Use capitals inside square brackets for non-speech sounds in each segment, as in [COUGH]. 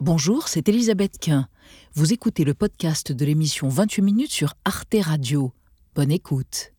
Bonjour, c'est Elisabeth Quint. Vous écoutez le podcast de l'émission 28 minutes sur Arte Radio. Bonne écoute.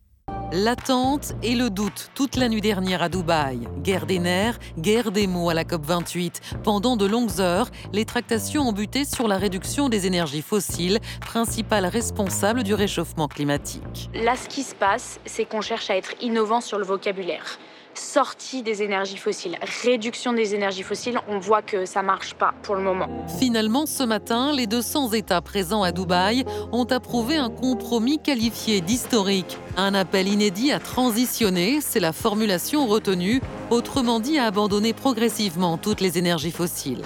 L'attente et le doute toute la nuit dernière à Dubaï. Guerre des nerfs, guerre des mots à la COP28. Pendant de longues heures, les tractations ont buté sur la réduction des énergies fossiles, principale responsable du réchauffement climatique. Là, ce qui se passe, c'est qu'on cherche à être innovant sur le vocabulaire sortie des énergies fossiles, réduction des énergies fossiles, on voit que ça marche pas pour le moment. Finalement, ce matin, les 200 États présents à Dubaï ont approuvé un compromis qualifié d'historique. Un appel inédit à transitionner, c'est la formulation retenue, autrement dit à abandonner progressivement toutes les énergies fossiles.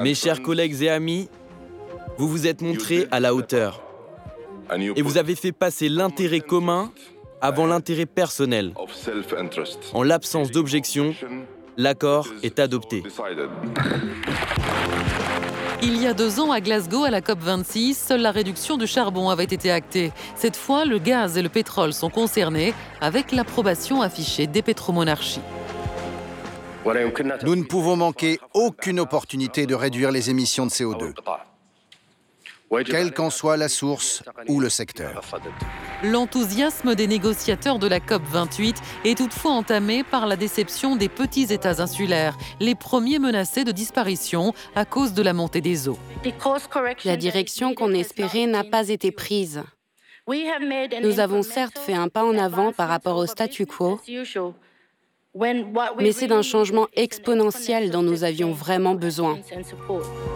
Mes chers collègues et amis, vous vous êtes montrés à la hauteur et vous avez fait passer l'intérêt commun avant l'intérêt personnel. En l'absence d'objection, l'accord est adopté. Il y a deux ans, à Glasgow, à la COP26, seule la réduction du charbon avait été actée. Cette fois, le gaz et le pétrole sont concernés, avec l'approbation affichée des pétromonarchies. Nous ne pouvons manquer aucune opportunité de réduire les émissions de CO2 quelle qu'en soit la source ou le secteur. L'enthousiasme des négociateurs de la COP28 est toutefois entamé par la déception des petits États insulaires, les premiers menacés de disparition à cause de la montée des eaux. La direction qu'on espérait n'a pas été prise. Nous avons certes fait un pas en avant par rapport au statu quo, mais c'est d'un changement exponentiel dont nous avions vraiment besoin.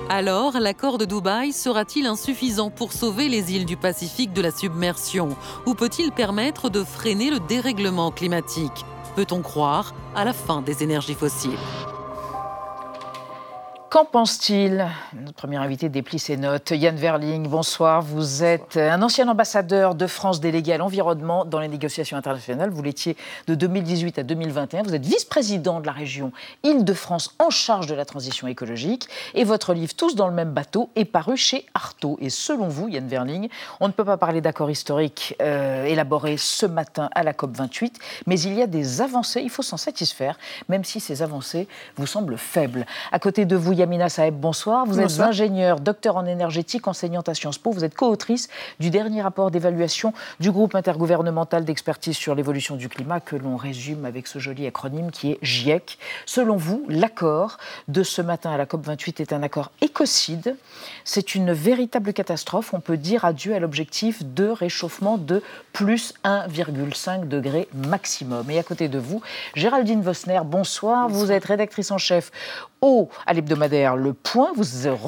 Alors, l'accord de Dubaï sera-t-il insuffisant pour sauver les îles du Pacifique de la submersion? Ou peut-il permettre de freiner le dérèglement climatique? Peut-on croire à la fin des énergies fossiles? Qu'en pense-t-il? Notre premier invité déplie ses notes. Yann Verling, bonsoir. Vous êtes un ancien ambassadeur de France délégué à l'environnement dans les négociations internationales. Vous l'étiez de 2018 à 2021. Vous êtes vice-président de la région Île-de-France en charge de la transition écologique. Et votre livre Tous dans le même bateau est paru chez Artaud. Et selon vous, Yann Verling, on ne peut pas parler d'accord historique euh, élaboré ce matin à la COP28, mais il y a des avancées. Il faut s'en satisfaire, même si ces avancées vous semblent faibles. À côté de vous, Yamina Saeb, bonsoir. Vous êtes ingénieur, docteur en énergétique, enseignante à Sciences Po. Vous êtes co-autrice du dernier rapport d'évaluation du groupe intergouvernemental d'expertise sur l'évolution du climat que l'on résume avec ce joli acronyme qui est GIEC. Selon vous, l'accord de ce matin à la COP28 est un accord écocide. C'est une véritable catastrophe. On peut dire adieu à l'objectif de réchauffement de plus 1,5 degré maximum. Et à côté de vous, Géraldine Vosner, bonsoir. Vous êtes rédactrice en chef au, à l'hebdomadaire Le Point. Vous,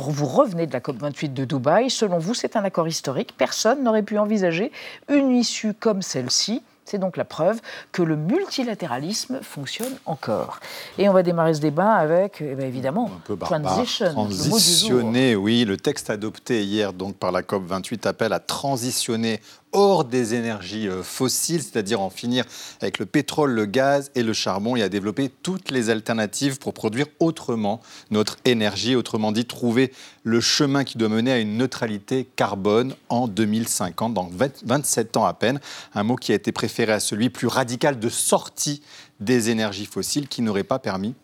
vous revenez de la COP28 de Dubaï. Selon vous, c'est un accord historique. Personne n'aurait pu envisager une issue comme celle-ci. C'est donc la preuve que le multilatéralisme fonctionne encore. Et on va démarrer ce débat avec, eh bien, évidemment, un peu transition. Transitionner, oui. Le texte adopté hier donc par la COP 28 appelle à transitionner hors des énergies euh, fossiles, c'est-à-dire en finir avec le pétrole, le gaz et le charbon et à développer toutes les alternatives pour produire autrement notre énergie, autrement dit trouver le chemin qui doit mener à une neutralité carbone en 2050, dans 27 ans à peine, un mot qui a été préféré à celui plus radical de sortie des énergies fossiles qui n'aurait pas permis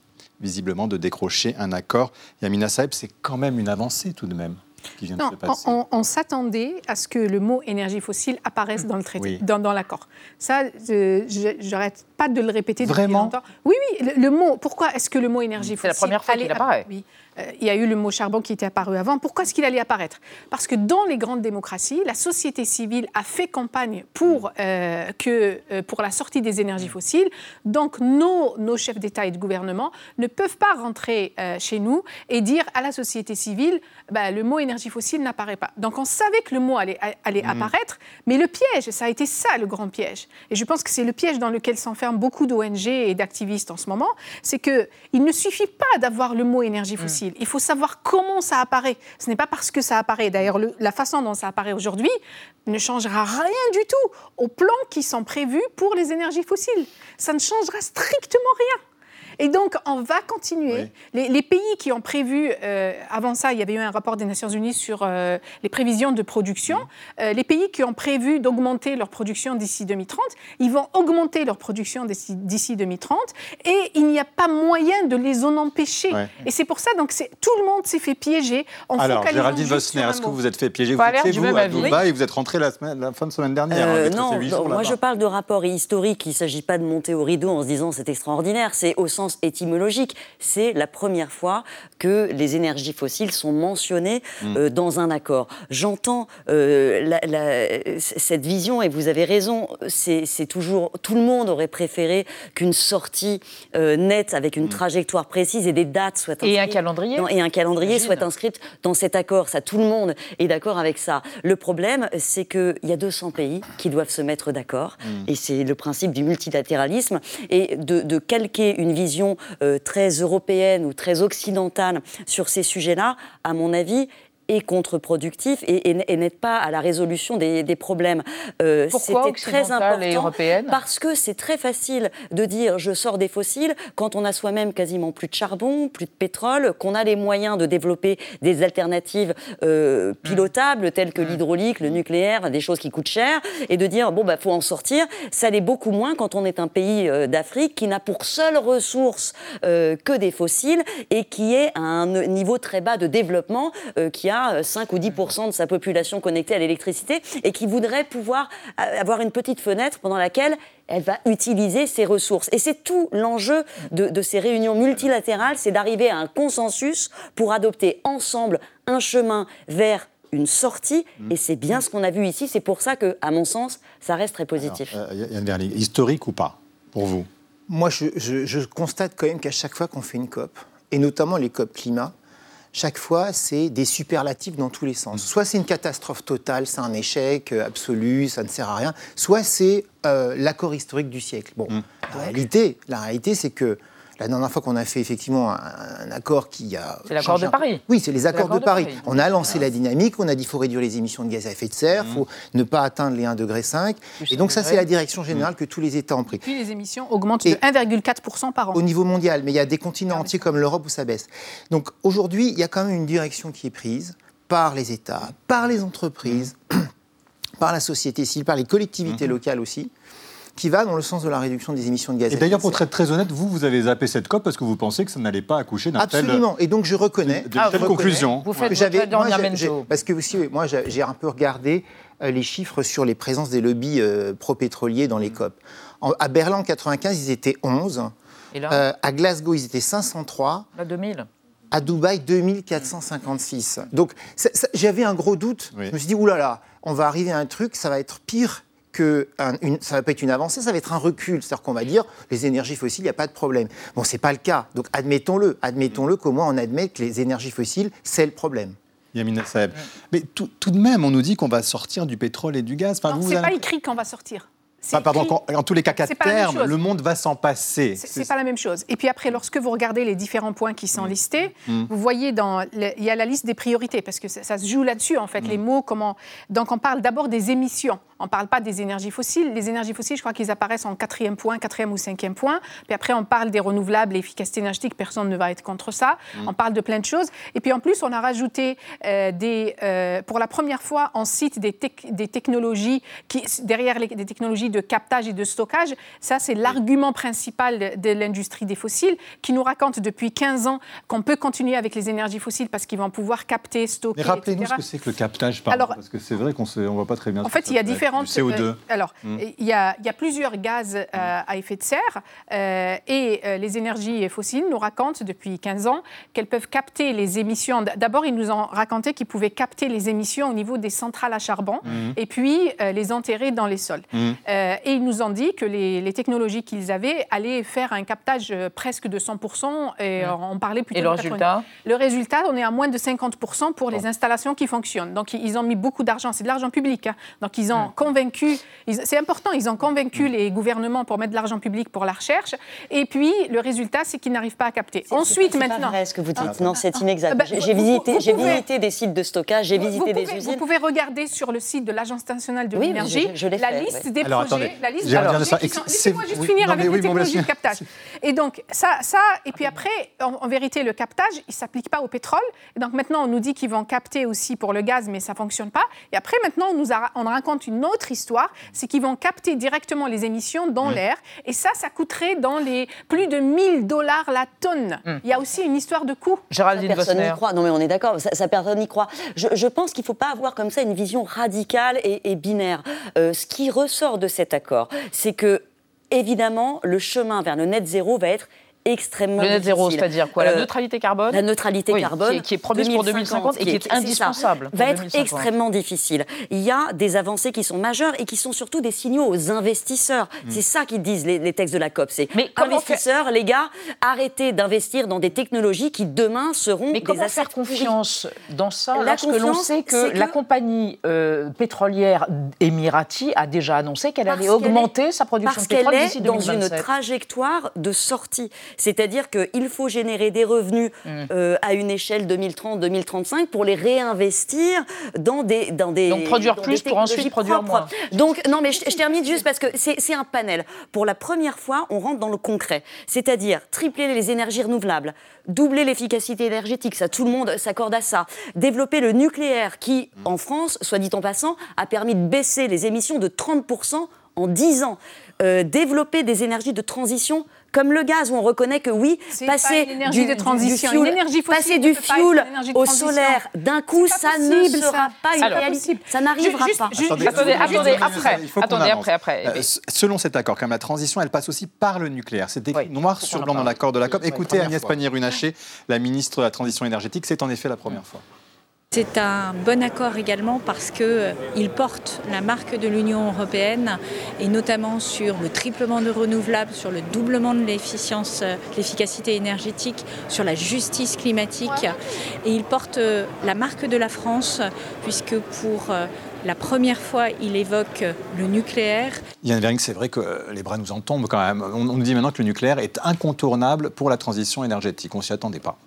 visiblement de décrocher un accord. Yamina Saeb, c'est quand même une avancée tout de même non, On, s'attendait à ce que le mot énergie fossile apparaisse dans le traité, dans, l'accord. Ça, je n'arrête pas de le répéter Vraiment depuis longtemps. Oui, oui, le, mot. Pourquoi est-ce que le mot énergie fossile C'est la première fois qu'il apparaît. Oui. Euh, il y a eu le mot charbon qui était apparu avant. Pourquoi est-ce qu'il allait apparaître? Parce que dans les grandes démocraties, la société civile a fait campagne pour, euh, que, euh, pour la sortie des énergies fossiles. Donc nos, nos chefs d'État et de gouvernement ne peuvent pas rentrer chez nous et dire à la société civile, bah, le mot énergie fossile n'apparaît pas. Donc on savait que le mot allait, allait mmh. apparaître, mais le piège, ça a été ça le grand piège. Et je pense que c'est le piège dans lequel s'enferment beaucoup d'ONG et d'activistes en ce moment, c'est qu'il ne suffit pas d'avoir le mot énergie mmh. Il faut savoir comment ça apparaît. Ce n'est pas parce que ça apparaît. D'ailleurs, la façon dont ça apparaît aujourd'hui ne changera rien du tout aux plans qui sont prévus pour les énergies fossiles. Ça ne changera strictement rien. Et donc, on va continuer. Les, pays qui ont prévu, euh, avant ça, il y avait eu un rapport des Nations Unies sur euh, les prévisions de production. Euh, les pays qui ont prévu d'augmenter leur production d'ici 2030, ils vont augmenter leur production d'ici 2030 et il n'y a pas moyen de les en empêcher. Et c'est pour ça, donc, tout le monde s'est fait piéger. Alors, Géraldine Vosner, est-ce que vous vous êtes fait piéger? Vous étiez, vous, à Dubaï et vous êtes rentré la, semaine, la fin de semaine dernière. Hein, non, moi je parle de rapport historique. Il ne s'agit pas de monter au rideau en se disant c'est extraordinaire. C'est au sens étymologique. C'est la première fois que les énergies fossiles sont mentionnées mm. euh, dans un accord. J'entends euh, cette vision et vous avez raison. C'est toujours tout le monde aurait préféré qu'une sortie euh, nette avec une mm. trajectoire précise et des dates soient inscrites. Et un calendrier. et un calendrier soit inscrit dans cet accord. Ça, tout le monde est d'accord avec ça. Le problème, c'est qu'il y a 200 pays qui doivent se mettre d'accord. Mm. Et c'est le principe du multilatéralisme. Et de, calquer une vision euh, très européenne ou très occidentale sur ces sujets-là, à mon avis, est contre-productif et, n'aide pas à la résolution des, problèmes. Euh, Pourquoi très important et Parce que c'est très facile de dire je sors des fossiles quand on a soi-même quasiment plus de charbon, plus de pétrole, qu'on a les moyens de développer des alternatives euh, pilotables telles que l'hydraulique, le nucléaire, des choses qui coûtent cher, et de dire bon bah faut en sortir. Ça l'est beaucoup moins quand on est un pays euh, d'Afrique qui n'a pour seule ressource euh, que des fossiles et qui est à un niveau très bas de développement, qui a 5 ou 10% de sa population connectée à l'électricité et qui voudrait pouvoir euh, avoir une petite fenêtre pendant laquelle elle va utiliser ses ressources. Et c'est tout l'enjeu de, ces réunions multilatérales, c'est d'arriver à un consensus pour adopter ensemble un chemin vers une sortie, et c'est bien ce qu'on a vu ici. C'est pour ça que, à mon sens, ça reste très positif. Alors, euh, Yann Verling, historique ou pas, pour vous? Moi, je, je constate quand même qu'à chaque fois qu'on fait une COP, et notamment les COP climat, chaque fois, c'est des superlatifs dans tous les sens. Soit c'est une catastrophe totale, c'est un échec euh, absolu, ça ne sert à rien, soit c'est euh, l'accord historique du siècle. Bon, mmh. la réalité, la réalité, c'est que la dernière fois qu'on a fait effectivement un, accord qui a. C'est l'accord de Paris. Oui, c'est les accords de, Paris. On a lancé la dynamique, on a dit qu'il faut réduire les émissions de gaz à effet de serre, il mmh. faut ne pas atteindre les 1,5 degré. Et donc, ça, c'est la direction générale mmh. que tous les États ont pris. Puis les émissions augmentent de 1,4% par an. Au niveau mondial, mais il y a des continents entiers comme l'Europe où ça baisse. Donc aujourd'hui, il y a quand même une direction qui est prise par les États, par les entreprises, mmh. [CLEARS THROAT] par la société civile, par les collectivités locales aussi qui va dans le sens de la réduction des émissions de gaz à effet de serre. Et d'ailleurs, pour être très honnête, vous, vous avez zappé cette COP parce que vous pensez que ça n'allait pas accoucher d'un tel... Absolument. Et donc, je reconnais... De, ah, conclusion. Vous faites votre moi, Parce que aussi, moi, j'ai un peu regardé euh, les chiffres sur les présences des lobbies euh, pro-pétroliers dans les COP. à Berlin, en 95, ils étaient 11. Et là euh, à Glasgow, ils étaient 503. À 2000 à Dubaï, 2456. Donc j'avais un gros doute. Je me suis dit, oulala, on va arriver à un truc, ça va être pire que une, ça va pas être une avancée, ça va être un recul. C'est-à-dire qu'on va dire les énergies fossiles, il n'y a pas de problème. Bon, c'est pas le cas. Donc admettons-le. Admettons-le qu'au moins on admet que les énergies fossiles, c'est le problème. Yamina Saeb. Mais tout, de même, on nous dit qu'on va sortir du pétrole et du gaz. Enfin, c'est pas écrit qu'on va sortir. Bah, pardon, en tous les cas, qu'à terme, le monde va s'en passer. C'est pas la même chose. Et puis après, lorsque vous regardez les différents points qui sont mm. listés, mm. vous voyez dans il y a la liste des priorités parce que ça, se joue là-dessus en fait. Mm. Les mots, comment. Donc on parle d'abord des émissions. On ne parle pas des énergies fossiles. Les énergies fossiles, je crois qu'ils apparaissent en quatrième point, quatrième ou cinquième point. Puis après, on parle des renouvelables, l'efficacité énergétique. Personne ne va être contre ça. On parle de plein de choses. Et puis en plus, on a rajouté euh, des, euh, pour la première fois, on cite des, des technologies qui derrière les, des technologies de captage et de stockage. Ça, c'est l'argument principal de l'industrie des fossiles qui nous raconte depuis 15 ans qu'on peut continuer avec les énergies fossiles parce qu'ils vont pouvoir capter, stocker. Mais rappelez-nous ce que c'est que le captage, pardon, Alors, parce que c'est vrai qu'on ne voit pas très bien. En fait, il y a différentes. CO2. Euh, alors, hmm. il, y a, il, y a, plusieurs gaz euh, à effet de serre euh, et les énergies fossiles nous racontent depuis 15 ans qu'elles peuvent capter les émissions. D'abord, ils nous ont raconté qu'ils pouvaient capter les émissions au niveau des centrales à charbon hmm. et puis les enterrer dans les sols. Hmm. et ils nous ont dit que les, technologies qu'ils avaient allaient faire un captage presque de 100%. Et on parlait plutôt Et le résultat Le résultat, on est à moins de 50% pour les installations qui fonctionnent. Donc, ils ont mis beaucoup d'argent. C'est de l'argent public. Hein. Donc, ils ont convaincu, c'est important, ils ont convaincu les gouvernements pour mettre de l'argent public pour la recherche. Et puis, le résultat, c'est qu'ils n'arrivent pas à capter. Ensuite, maintenant. C'est vrai ce que vous dites. non, c'est inexact. Bah, j'ai visité, j'ai visité des sites de stockage, j'ai visité des usines. Vous pouvez regarder sur le site de l'Agence nationale de l'énergie la liste des projets attendez, la liste Laissez-moi juste finir avec les technologies de captage. Et donc, ça, ça, et puis après, en, vérité, le captage, il ne s'applique pas au pétrole. Et donc maintenant, on nous dit qu'ils vont capter aussi pour le gaz, mais ça ne fonctionne pas. Et après, maintenant, on nous on raconte une autre histoire, c'est qu'ils vont capter directement les émissions dans mmh. l'air. Et ça, ça coûterait dans les plus de 1000 dollars la tonne. Mmh. Il y a aussi une histoire de coût. Géraldine Personne n'y croit. Non, mais on est d'accord, ça, personne n'y croit. Je, pense qu'il ne faut pas avoir comme ça une vision radicale et, binaire. Euh, ce qui ressort de accord, c'est que évidemment, le chemin vers le net zéro va être extrêmement Le net zéro, c'est-à-dire quoi La euh, neutralité carbone La neutralité carbone. Qui est, promise pour 2050 et qui est, indispensable. va être extrêmement difficile. Il y a des avancées qui sont majeures et qui sont surtout des signaux aux investisseurs. Hmm. C'est ça qu'ils disent les, textes de la COP. C'est investisseurs, les gars, arrêtez d'investir dans des technologies qui demain seront Mais des comment faire confiance dans ça la lorsque l'on sait que, la compagnie euh, pétrolière Emirati a déjà annoncé qu'elle allait augmenter sa production de pétrole d'ici 2027 Parce qu'elle est dans une trajectoire de sortie. C'est-à-dire qu'il faut générer des revenus mmh. euh, à une échelle 2030-2035 pour les réinvestir dans des... Dans des Donc produire plus pour ensuite produire moins. Donc, non, mais je, termine juste parce que c'est un panel. Pour la première fois, on rentre dans le concret. C'est-à-dire tripler les énergies renouvelables, doubler l'efficacité énergétique, ça tout le monde s'accorde à ça. Développer le nucléaire qui, en France, soit dit en passant, a permis de baisser les émissions de 30% en 10 ans. Euh, développer des énergies de transition comme le gaz, où on reconnaît que oui, passer du, de transition, fuel, passer du fuel au solaire d'un coup, ça ne sera pas une réalité. Ça n'arrivera pas. attendez, attendez, après. Attendez, après, après. Euh, selon cet accord, comme la transition, elle passe aussi par le nucléaire. C'est écrit noir sur blanc dans l'accord de la COP. Écoutez Agnès Pannier-Runacher, la ministre de la Transition énergétique, c'est en effet la première fois. C'est un bon accord également parce qu'il euh, porte la marque de l'Union européenne et notamment sur le triplement de renouvelables, sur le doublement de l'efficience, euh, l'efficacité énergétique, sur la justice climatique. Et il porte euh, la marque de la France puisque pour la première fois, il évoque le nucléaire. Yann Vering, c'est vrai que les bras nous en tombent quand même. On nous dit maintenant que le nucléaire est incontournable pour la transition énergétique. On ne s'y attendait pas.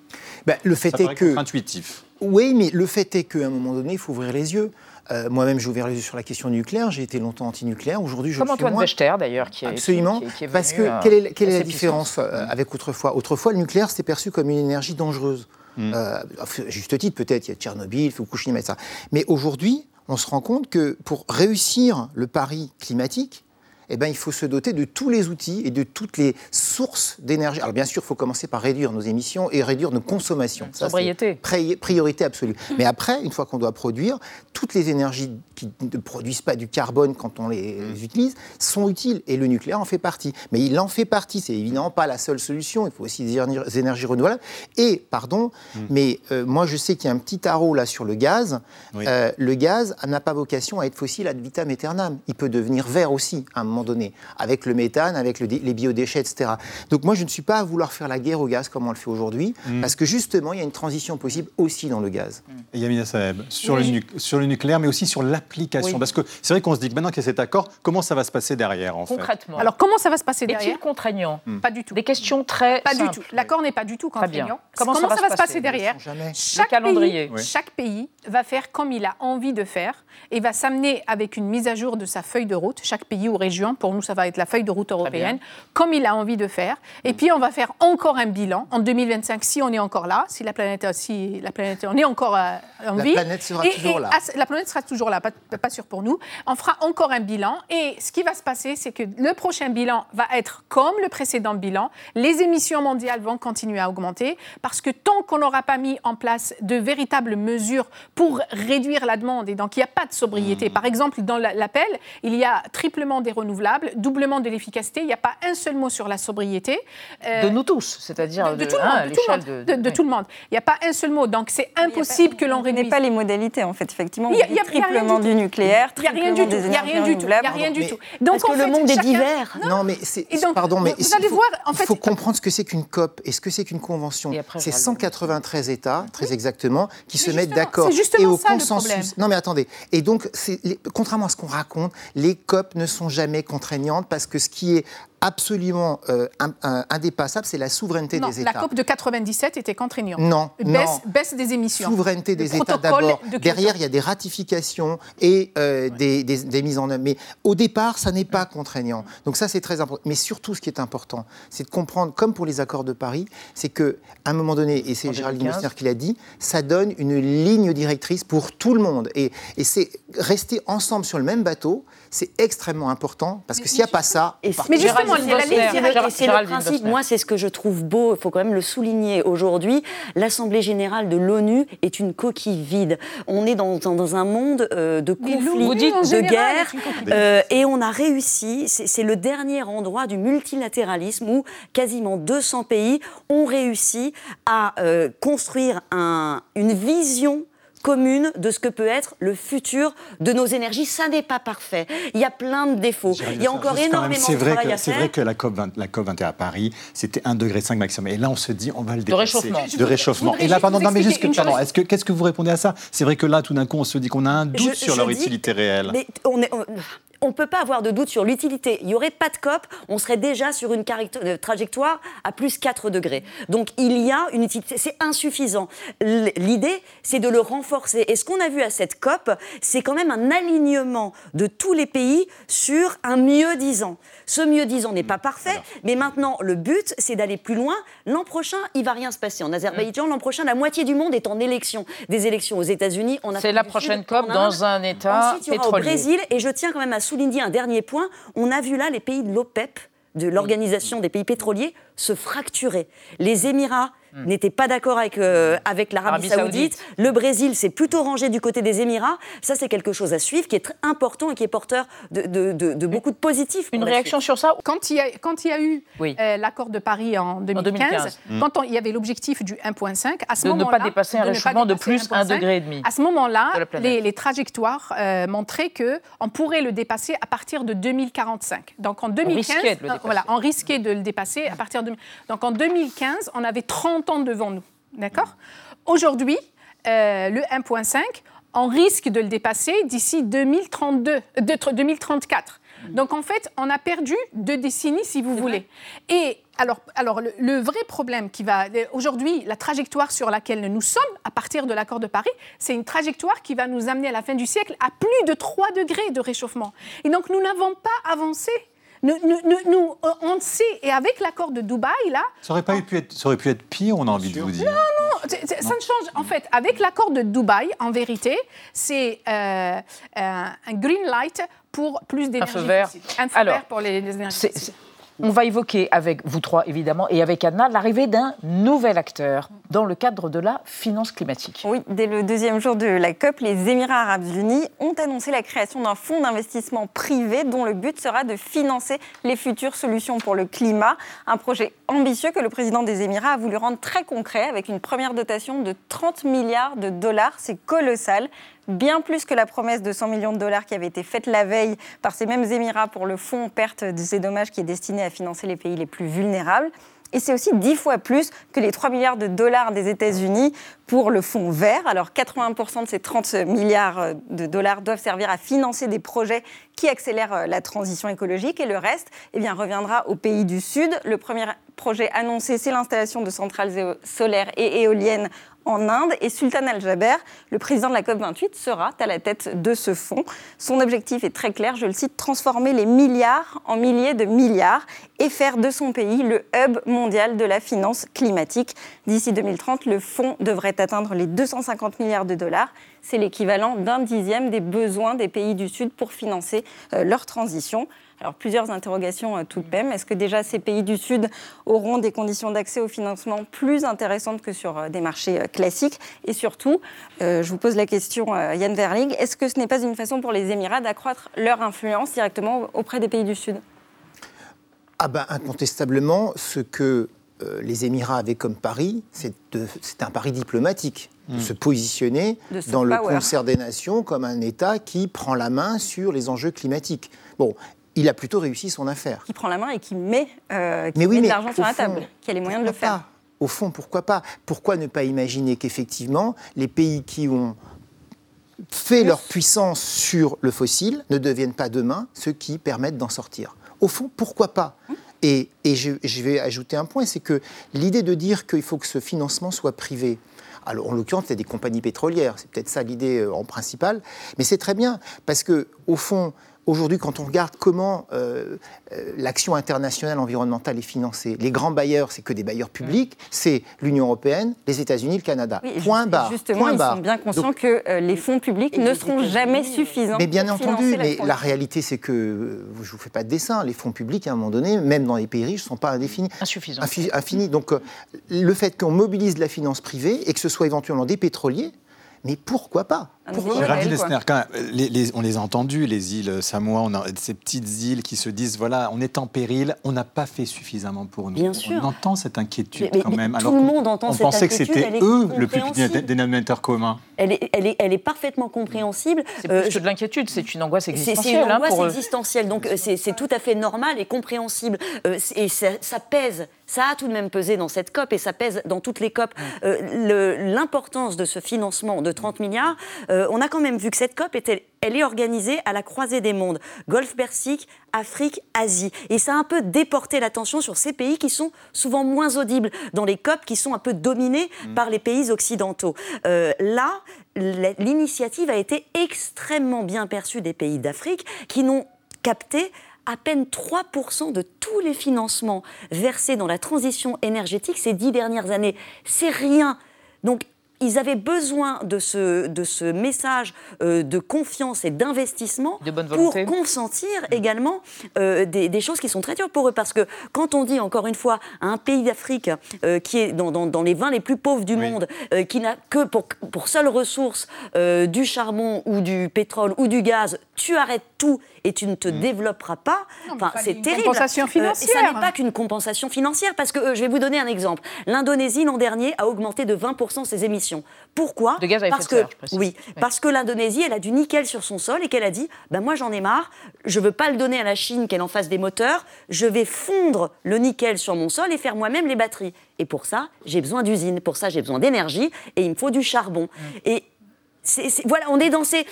Ben, le fait est que. Intuitif. Oui, mais le fait est qu'à un moment donné, il faut ouvrir les yeux. Euh, moi-même, j'ai ouvert les yeux sur la question nucléaire. J'ai été longtemps anti-nucléaire. Aujourd'hui, je Comme le suis Antoine Wechter, d'ailleurs, qui est absolument. parce que quelle est, quelle est la différence euh, avec autrefois? Autrefois, le nucléaire c'était perçu comme une énergie dangereuse. Mm. Euh, juste titre, peut-être, il y a Tchernobyl, Fukushima, etc. Mais aujourd'hui, on se rend compte que pour réussir le pari climatique, eh ben, il faut se doter de tous les outils et de toutes les sources d'énergie. Alors bien sûr, il faut commencer par réduire nos émissions et réduire nos consommations. Sobriété. priorité absolue. Mais après, une fois qu'on doit produire, toutes les énergies qui ne produisent pas du carbone quand on les utilise sont utiles. Et le nucléaire en fait partie. Mais il en fait partie. C'est évidemment pas la seule solution. Il faut aussi des énergies renouvelables. Et, pardon, mmh. mais euh, moi je sais qu'il y a un petit tarot là sur le gaz. Euh, le gaz n'a pas vocation à être fossile ad vitam aeternam. Il peut devenir vert aussi à un moment donné, avec le méthane, avec les biodéchets, etc. Donc moi, je ne suis pas à vouloir faire la guerre au gaz comme on le fait aujourd'hui, mm. parce que justement, il y a une transition possible aussi dans le gaz. Et Yamina Saeb, sur, le sur le nucléaire, mais aussi sur l'application, parce que c'est vrai qu'on se dit que maintenant qu'il y a cet accord, comment ça va se passer derrière, en Concrètement. Alors, comment ça va se passer derrière? Est-il contraignant? Mm. Pas du tout. Des questions très Pas du tout. L'accord n'est pas du tout contraignant. Comment, ça, va, se passer, derrière? Chaque calendrier. Pays, chaque pays va faire comme il a envie de faire et va s'amener avec une mise à jour de sa feuille de route. Chaque pays ou région, pour nous, ça va être la feuille de route européenne, comme il a envie de faire. Et puis, on va faire encore un bilan en 2025, si on est encore là, si la planète, si la planète on est encore euh, en vie. La planète sera toujours là. la planète sera toujours là, pas, pas sûr pour nous. On fera encore un bilan. Et ce qui va se passer, c'est que le prochain bilan va être comme le précédent bilan. Les émissions mondiales vont continuer à augmenter parce que tant qu'on n'aura pas mis en place de véritables mesures pour réduire la demande, et donc il n'y a pas de sobriété. Mmh. Par exemple, dans l'appel, il y a triplement des renouvelables, doublement de l'efficacité. Il n'y a pas un seul mot sur la sobriété. Euh, de nous tous, c'est-à-dire de, tout le monde. De, tout le monde. Il n'y a pas un seul mot. Donc c'est impossible que l'on réduise. pas les modalités, en fait, effectivement. Il y a, triplement du nucléaire, Il a rien du tout. Il n'y a rien du tout. Il n'y a rien du tout. Donc Parce que le monde est divers? Non, mais c'est. Pardon, mais vous allez voir. En fait, il faut comprendre ce que c'est qu'une COP et ce que c'est qu'une convention. C'est 193 États, très exactement, qui se mettent d'accord et au consensus. Non, mais attendez. Et donc, contrairement à ce qu'on raconte, les COP ne sont jamais contraignantes parce que ce qui est absolument euh, indépassable, c'est la souveraineté des États. La COP de 97 était contraignante. Non, baisse, baisse des émissions. Souveraineté des États d'abord. Derrière, il y a des ratifications et euh, des, des, mises en œuvre. Mais au départ, ça n'est pas contraignant. Donc ça, c'est très important. Mais surtout, ce qui est important, c'est de comprendre, comme pour les accords de Paris, c'est qu'à un moment donné, et c'est Gérald Messner qui l'a dit, ça donne une ligne directrice pour tout le monde. Et, et c'est rester ensemble sur le même bateau, c'est extrêmement important parce que s'il n'y a pas ça. mais justement, c'est le principe. Moi, c'est ce que je trouve beau. Il faut quand même le souligner aujourd'hui. L'Assemblée générale de l'ONU est une coquille vide. On est dans, dans, un monde euh, de conflits, de guerres, euh, et on a réussi. C'est le dernier endroit du multilatéralisme où quasiment 200 pays ont réussi à euh, construire un, une vision commune de ce que peut être le futur de nos énergies. Ça n'est pas parfait. Il y a plein de défauts. Il y a encore énormément de travail à faire. C'est vrai que la COP, 20, la COP 21 à Paris, c'était 1,5 degré maximum. Et là, on se dit, on va le dépasser. De réchauffement. De réchauffement. Et là, pardon, non, mais juste que, pardon, est-ce que, qu'est-ce que vous répondez à ça? C'est vrai que là, tout d'un coup, on se dit qu'on a un doute sur leur utilité réelle. Mais on est, on ne peut pas avoir de doute sur l'utilité. Il n'y aurait pas de COP, on serait déjà sur une euh, trajectoire à plus 4 degrés. Donc il y a une utilité, c'est insuffisant. L'idée, c'est de le renforcer. Et ce qu'on a vu à cette COP, c'est quand même un alignement de tous les pays sur un mieux-disant. Ce mieux-disant n'est pas parfait, mais maintenant, le but, c'est d'aller plus loin. L'an prochain, il va rien se passer. En Azerbaïdjan, l'an prochain, la moitié du monde est en élection. Des élections aux États-Unis, C'est la prochaine COP dans un État Ensuite, il y aura au Brésil, et je tiens quand même à souligner un dernier point. On a vu là les pays de l'OPEP, de l'Organisation des pays pétroliers, se fracturer. Les Émirats Hmm. n'était pas d'accord avec, euh, avec l'Arabie Saoudite. Le Brésil s'est plutôt rangé du côté des Émirats. Ça, c'est quelque chose à suivre qui est très important et qui est porteur de, de, beaucoup de positifs. Une réaction sur ça Quand il y a, quand il y a eu euh, l'accord de Paris en 2015, quand il y avait l'objectif du 1,5, à ce moment-là. De ne pas dépasser un réchauffement de plus 1,5 degré et demi. À ce moment-là, les, trajectoires euh, montraient qu'on pourrait le dépasser à partir de 2045. Donc en 2015, on voilà, on risquait de le dépasser à partir de. Donc en 2015, on avait 30 devant nous. D'accord? Aujourd'hui, euh, le 1.5, on risque de le dépasser d'ici 2032, 2034. Donc en fait, on a perdu deux décennies, si vous voulez. Et alors, alors le, vrai problème qui va aujourd'hui, la trajectoire sur laquelle nous sommes à partir de l'accord de Paris, c'est une trajectoire qui va nous amener à la fin du siècle à plus de 3 degrés de réchauffement. Et donc nous n'avons pas avancé nous, nous, euh, on sait, et avec l'accord de Dubaï, là... Ça aurait, pas pu être, ça aurait pu être pire, on a envie de vous dire. Non, non, ça ne change. En fait, avec l'accord de Dubaï, en vérité, c'est euh, un green light pour plus d'énergie. Un feu vert. Un feu vert pour les, les énergies on va évoquer avec vous trois, évidemment, et avec Anna, l'arrivée d'un nouvel acteur dans le cadre de la finance climatique. Oui, dès le deuxième jour de la COP, les Émirats arabes unis ont annoncé la création d'un fonds d'investissement privé dont le but sera de financer les futures solutions pour le climat. Un projet ambitieux que le président des Émirats a voulu rendre très concret avec une première dotation de 30 milliards de dollars. C'est colossal bien plus que la promesse de 100 millions de dollars qui avait été faite la veille par ces mêmes Émirats pour le fonds perte de ces dommages qui est destiné à financer les pays les plus vulnérables. Et c'est aussi dix fois plus que les 3 milliards de dollars des États-Unis pour le fonds vert. Alors 80% de ces 30 milliards de dollars doivent servir à financer des projets qui accélèrent la transition écologique et le reste eh reviendra aux pays du Sud. Le premier projet annoncé, c'est l'installation de centrales solaires et éoliennes en Inde. Et Sultan Al-Jaber, le président de la COP28, sera à la tête de ce fonds. Son objectif est très clair, je le cite, transformer les milliards en milliers de milliards et faire de son pays le hub mondial de la finance climatique. D'ici 2030, le fonds devrait atteindre les 250 milliards de dollars. C'est l'équivalent d'un dixième des besoins des pays du Sud pour financer euh, leur transition. Alors plusieurs interrogations euh, tout de même. Est-ce que déjà ces pays du Sud auront des conditions d'accès au financement plus intéressantes que sur euh, des marchés euh, classiques? Et surtout, je vous pose la question, Yann Verling, est-ce que ce n'est pas une façon pour les Émirats d'accroître leur influence directement auprès des pays du Sud? Ah ben incontestablement, ce que les Émirats avaient comme pari, c'est un pari diplomatique. De hmm. se positionner dans le concert des nations comme un État qui prend la main sur les enjeux climatiques. Bon, il a plutôt réussi son affaire. Qui prend la main et qui met, euh, de l'argent sur la table, qui a les moyens de le faire. Au fond, pourquoi pas? Pourquoi ne pas imaginer qu'effectivement, les pays qui ont fait leur puissance sur le fossile ne deviennent pas demain ceux qui permettent d'en sortir? Au fond, pourquoi pas Et, je, vais ajouter un point, c'est que l'idée de dire qu'il faut que ce financement soit privé, alors, en l'occurrence, c'est des compagnies pétrolières. C'est peut-être ça l'idée euh, en principal. Mais c'est très bien, parce que, au fond, Aujourd'hui, quand on regarde comment euh, euh, l'action internationale environnementale est financée, les grands bailleurs, c'est que des bailleurs publics, c'est l'Union européenne, les États-Unis, le Canada. point barre. Justement, ils sont bien conscients que euh, les fonds publics ne seront jamais suffisants. Mais bien entendu, mais la, réalité, c'est que je ne vous fais pas de dessin. Les fonds publics, à un moment donné, même dans les pays riches, ne sont pas indéfinis. Insuffisants. Infinis. Donc, le fait qu'on mobilise de la finance privée et que ce soit éventuellement des pétroliers, mais pourquoi pas? On les a entendus, les îles Samoa, on a ces petites îles qui se disent voilà, on est en péril, on n'a pas fait suffisamment pour nous. Bien sûr. On entend cette inquiétude quand même. tout le monde entend cette inquiétude. On pensait que c'était eux le plus petit dénominateur commun. Elle est, elle, est, elle est parfaitement compréhensible. C'est plus euh, que de l'inquiétude, c'est une angoisse existentielle. C'est une hein, angoisse existentielle, donc euh, c'est tout à fait normal et compréhensible. Euh, et ça, pèse, ça a tout de même pesé dans cette COP et ça pèse dans toutes les COP. L'importance de ce financement de 30 milliards, on a quand même vu que cette COP était, elle est organisée à la croisée des mondes, Golfe Persique, Afrique, Asie. Et ça a un peu déporté l'attention sur ces pays qui sont souvent moins audibles dans les COP, qui sont un peu dominés mm. par les pays occidentaux. Euh, là, l'initiative a été extrêmement bien perçue des pays d'Afrique qui n'ont capté à peine 3% de tous les financements versés dans la transition énergétique ces dix dernières années. C'est rien. Donc ils avaient besoin de ce, de ce message euh, de confiance et d'investissement pour consentir mm. également euh, des, choses qui sont très dures pour eux. Parce que quand on dit, encore une fois, à un pays d'Afrique euh, qui est dans, dans, les 20 les plus pauvres du monde, qui n'a que pour, pour seule ressource du charbon ou du pétrole ou du gaz, tu arrêtes tout et tu ne te mm. développeras pas. Enfin, c'est terrible. Compensation financière. et ça n'est pas qu'une compensation financière, parce que je vais vous donner un exemple. L'Indonésie l'an dernier a augmenté de 20% ses émissions. Pourquoi? De gaz à parce que, oui, parce que l'Indonésie, elle a du nickel sur son sol et qu'elle a dit, ben moi j'en ai marre, je veux pas le donner à la Chine qu'elle en fasse des moteurs, je vais fondre le nickel sur mon sol et faire moi-même les batteries. Et pour ça, j'ai besoin d'usines, pour ça j'ai besoin d'énergie et il me faut du charbon. Mm. Et voilà, on est dans ces,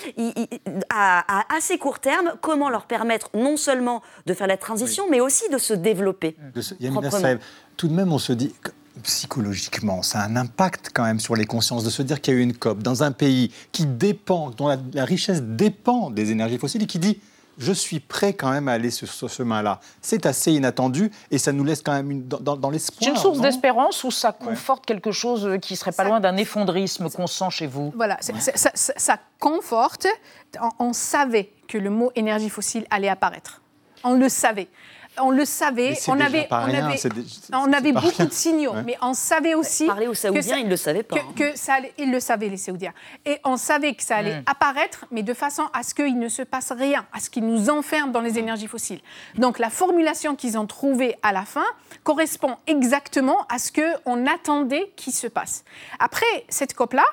à, assez court terme, comment leur permettre non seulement de faire la transition, mais aussi de se développer. tout de même, on se dit, psychologiquement, ça a un impact quand même sur les consciences de se dire qu'il y a eu une COP dans un pays qui dépend, dont la, richesse dépend des énergies fossiles et qui dit je suis prêt quand même à aller sur ce chemin-là. C'est assez inattendu et ça nous laisse quand même dans, l'espoir. C'est une source d'espérance ou ça conforte quelque chose qui serait pas loin d'un effondrisme qu'on sent chez vous? Voilà, ça, conforte. on savait que le mot énergie fossile allait apparaître. On le savait on le savait, on avait, on avait, on avait beaucoup de signaux, mais on savait aussi. Parler aux Saoudiens, ils ne le savaient pas. Que, hein. ça allait, ils le savaient, les Saoudiens. Et on savait que ça allait hmm. apparaître, mais de façon à ce qu'il ne se passe rien, à ce qu'ils nous enferment dans les énergies fossiles. Donc la formulation qu'ils ont trouvée à la fin correspond exactement à ce qu'on attendait qu'il se passe. Après cette COP-là,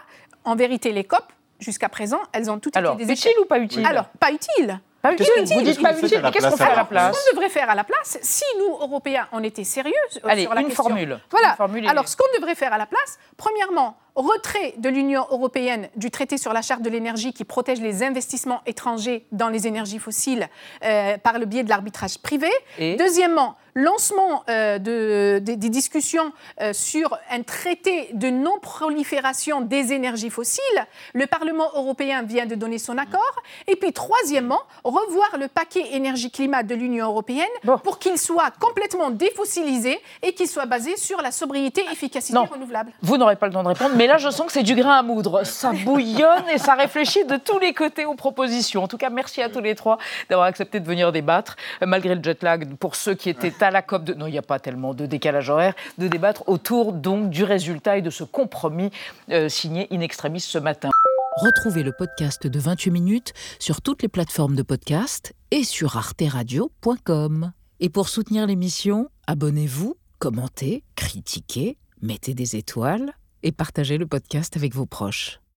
en vérité, les COP, jusqu'à présent, elles ont toutes été des utile ou pas utile? Alors, pas utile. Pas utile. Vous dites pas utile, mais qu'est-ce qu'on fait à la place Ce qu'on devrait faire à la place, si nous, Européens, on était sérieux Allez, sur la une Formule. Voilà. Alors, ce qu'on devrait faire à la place, premièrement, retrait de l'Union européenne du traité sur la charte de l'énergie qui protège les investissements étrangers dans les énergies fossiles euh, par le biais de l'arbitrage privé. Deuxièmement, lancement euh, de, des discussions euh, sur un traité de non-prolifération des énergies fossiles. Le Parlement européen vient de donner son accord. Et puis, troisièmement, revoir le paquet énergie-climat de l'Union européenne pour qu'il soit complètement défossilisé et qu'il soit basé sur la sobriété et efficacité renouvelable. Vous n'aurez pas le temps de répondre, mais là, je sens que c'est du grain à moudre. Ça bouillonne et ça réfléchit de tous les côtés aux propositions. En tout cas, merci à tous les trois d'avoir accepté de venir débattre, malgré le jet lag, pour ceux qui étaient à la COP. De... Non, il n'y a pas tellement de décalage horaire, de débattre autour donc du résultat et de ce compromis euh, signé in extremis ce matin. Retrouvez le podcast de 28 minutes sur toutes les plateformes de podcast et sur arteradio.com. Et pour soutenir l'émission, abonnez-vous, commentez, critiquez, mettez des étoiles et partagez le podcast avec vos proches.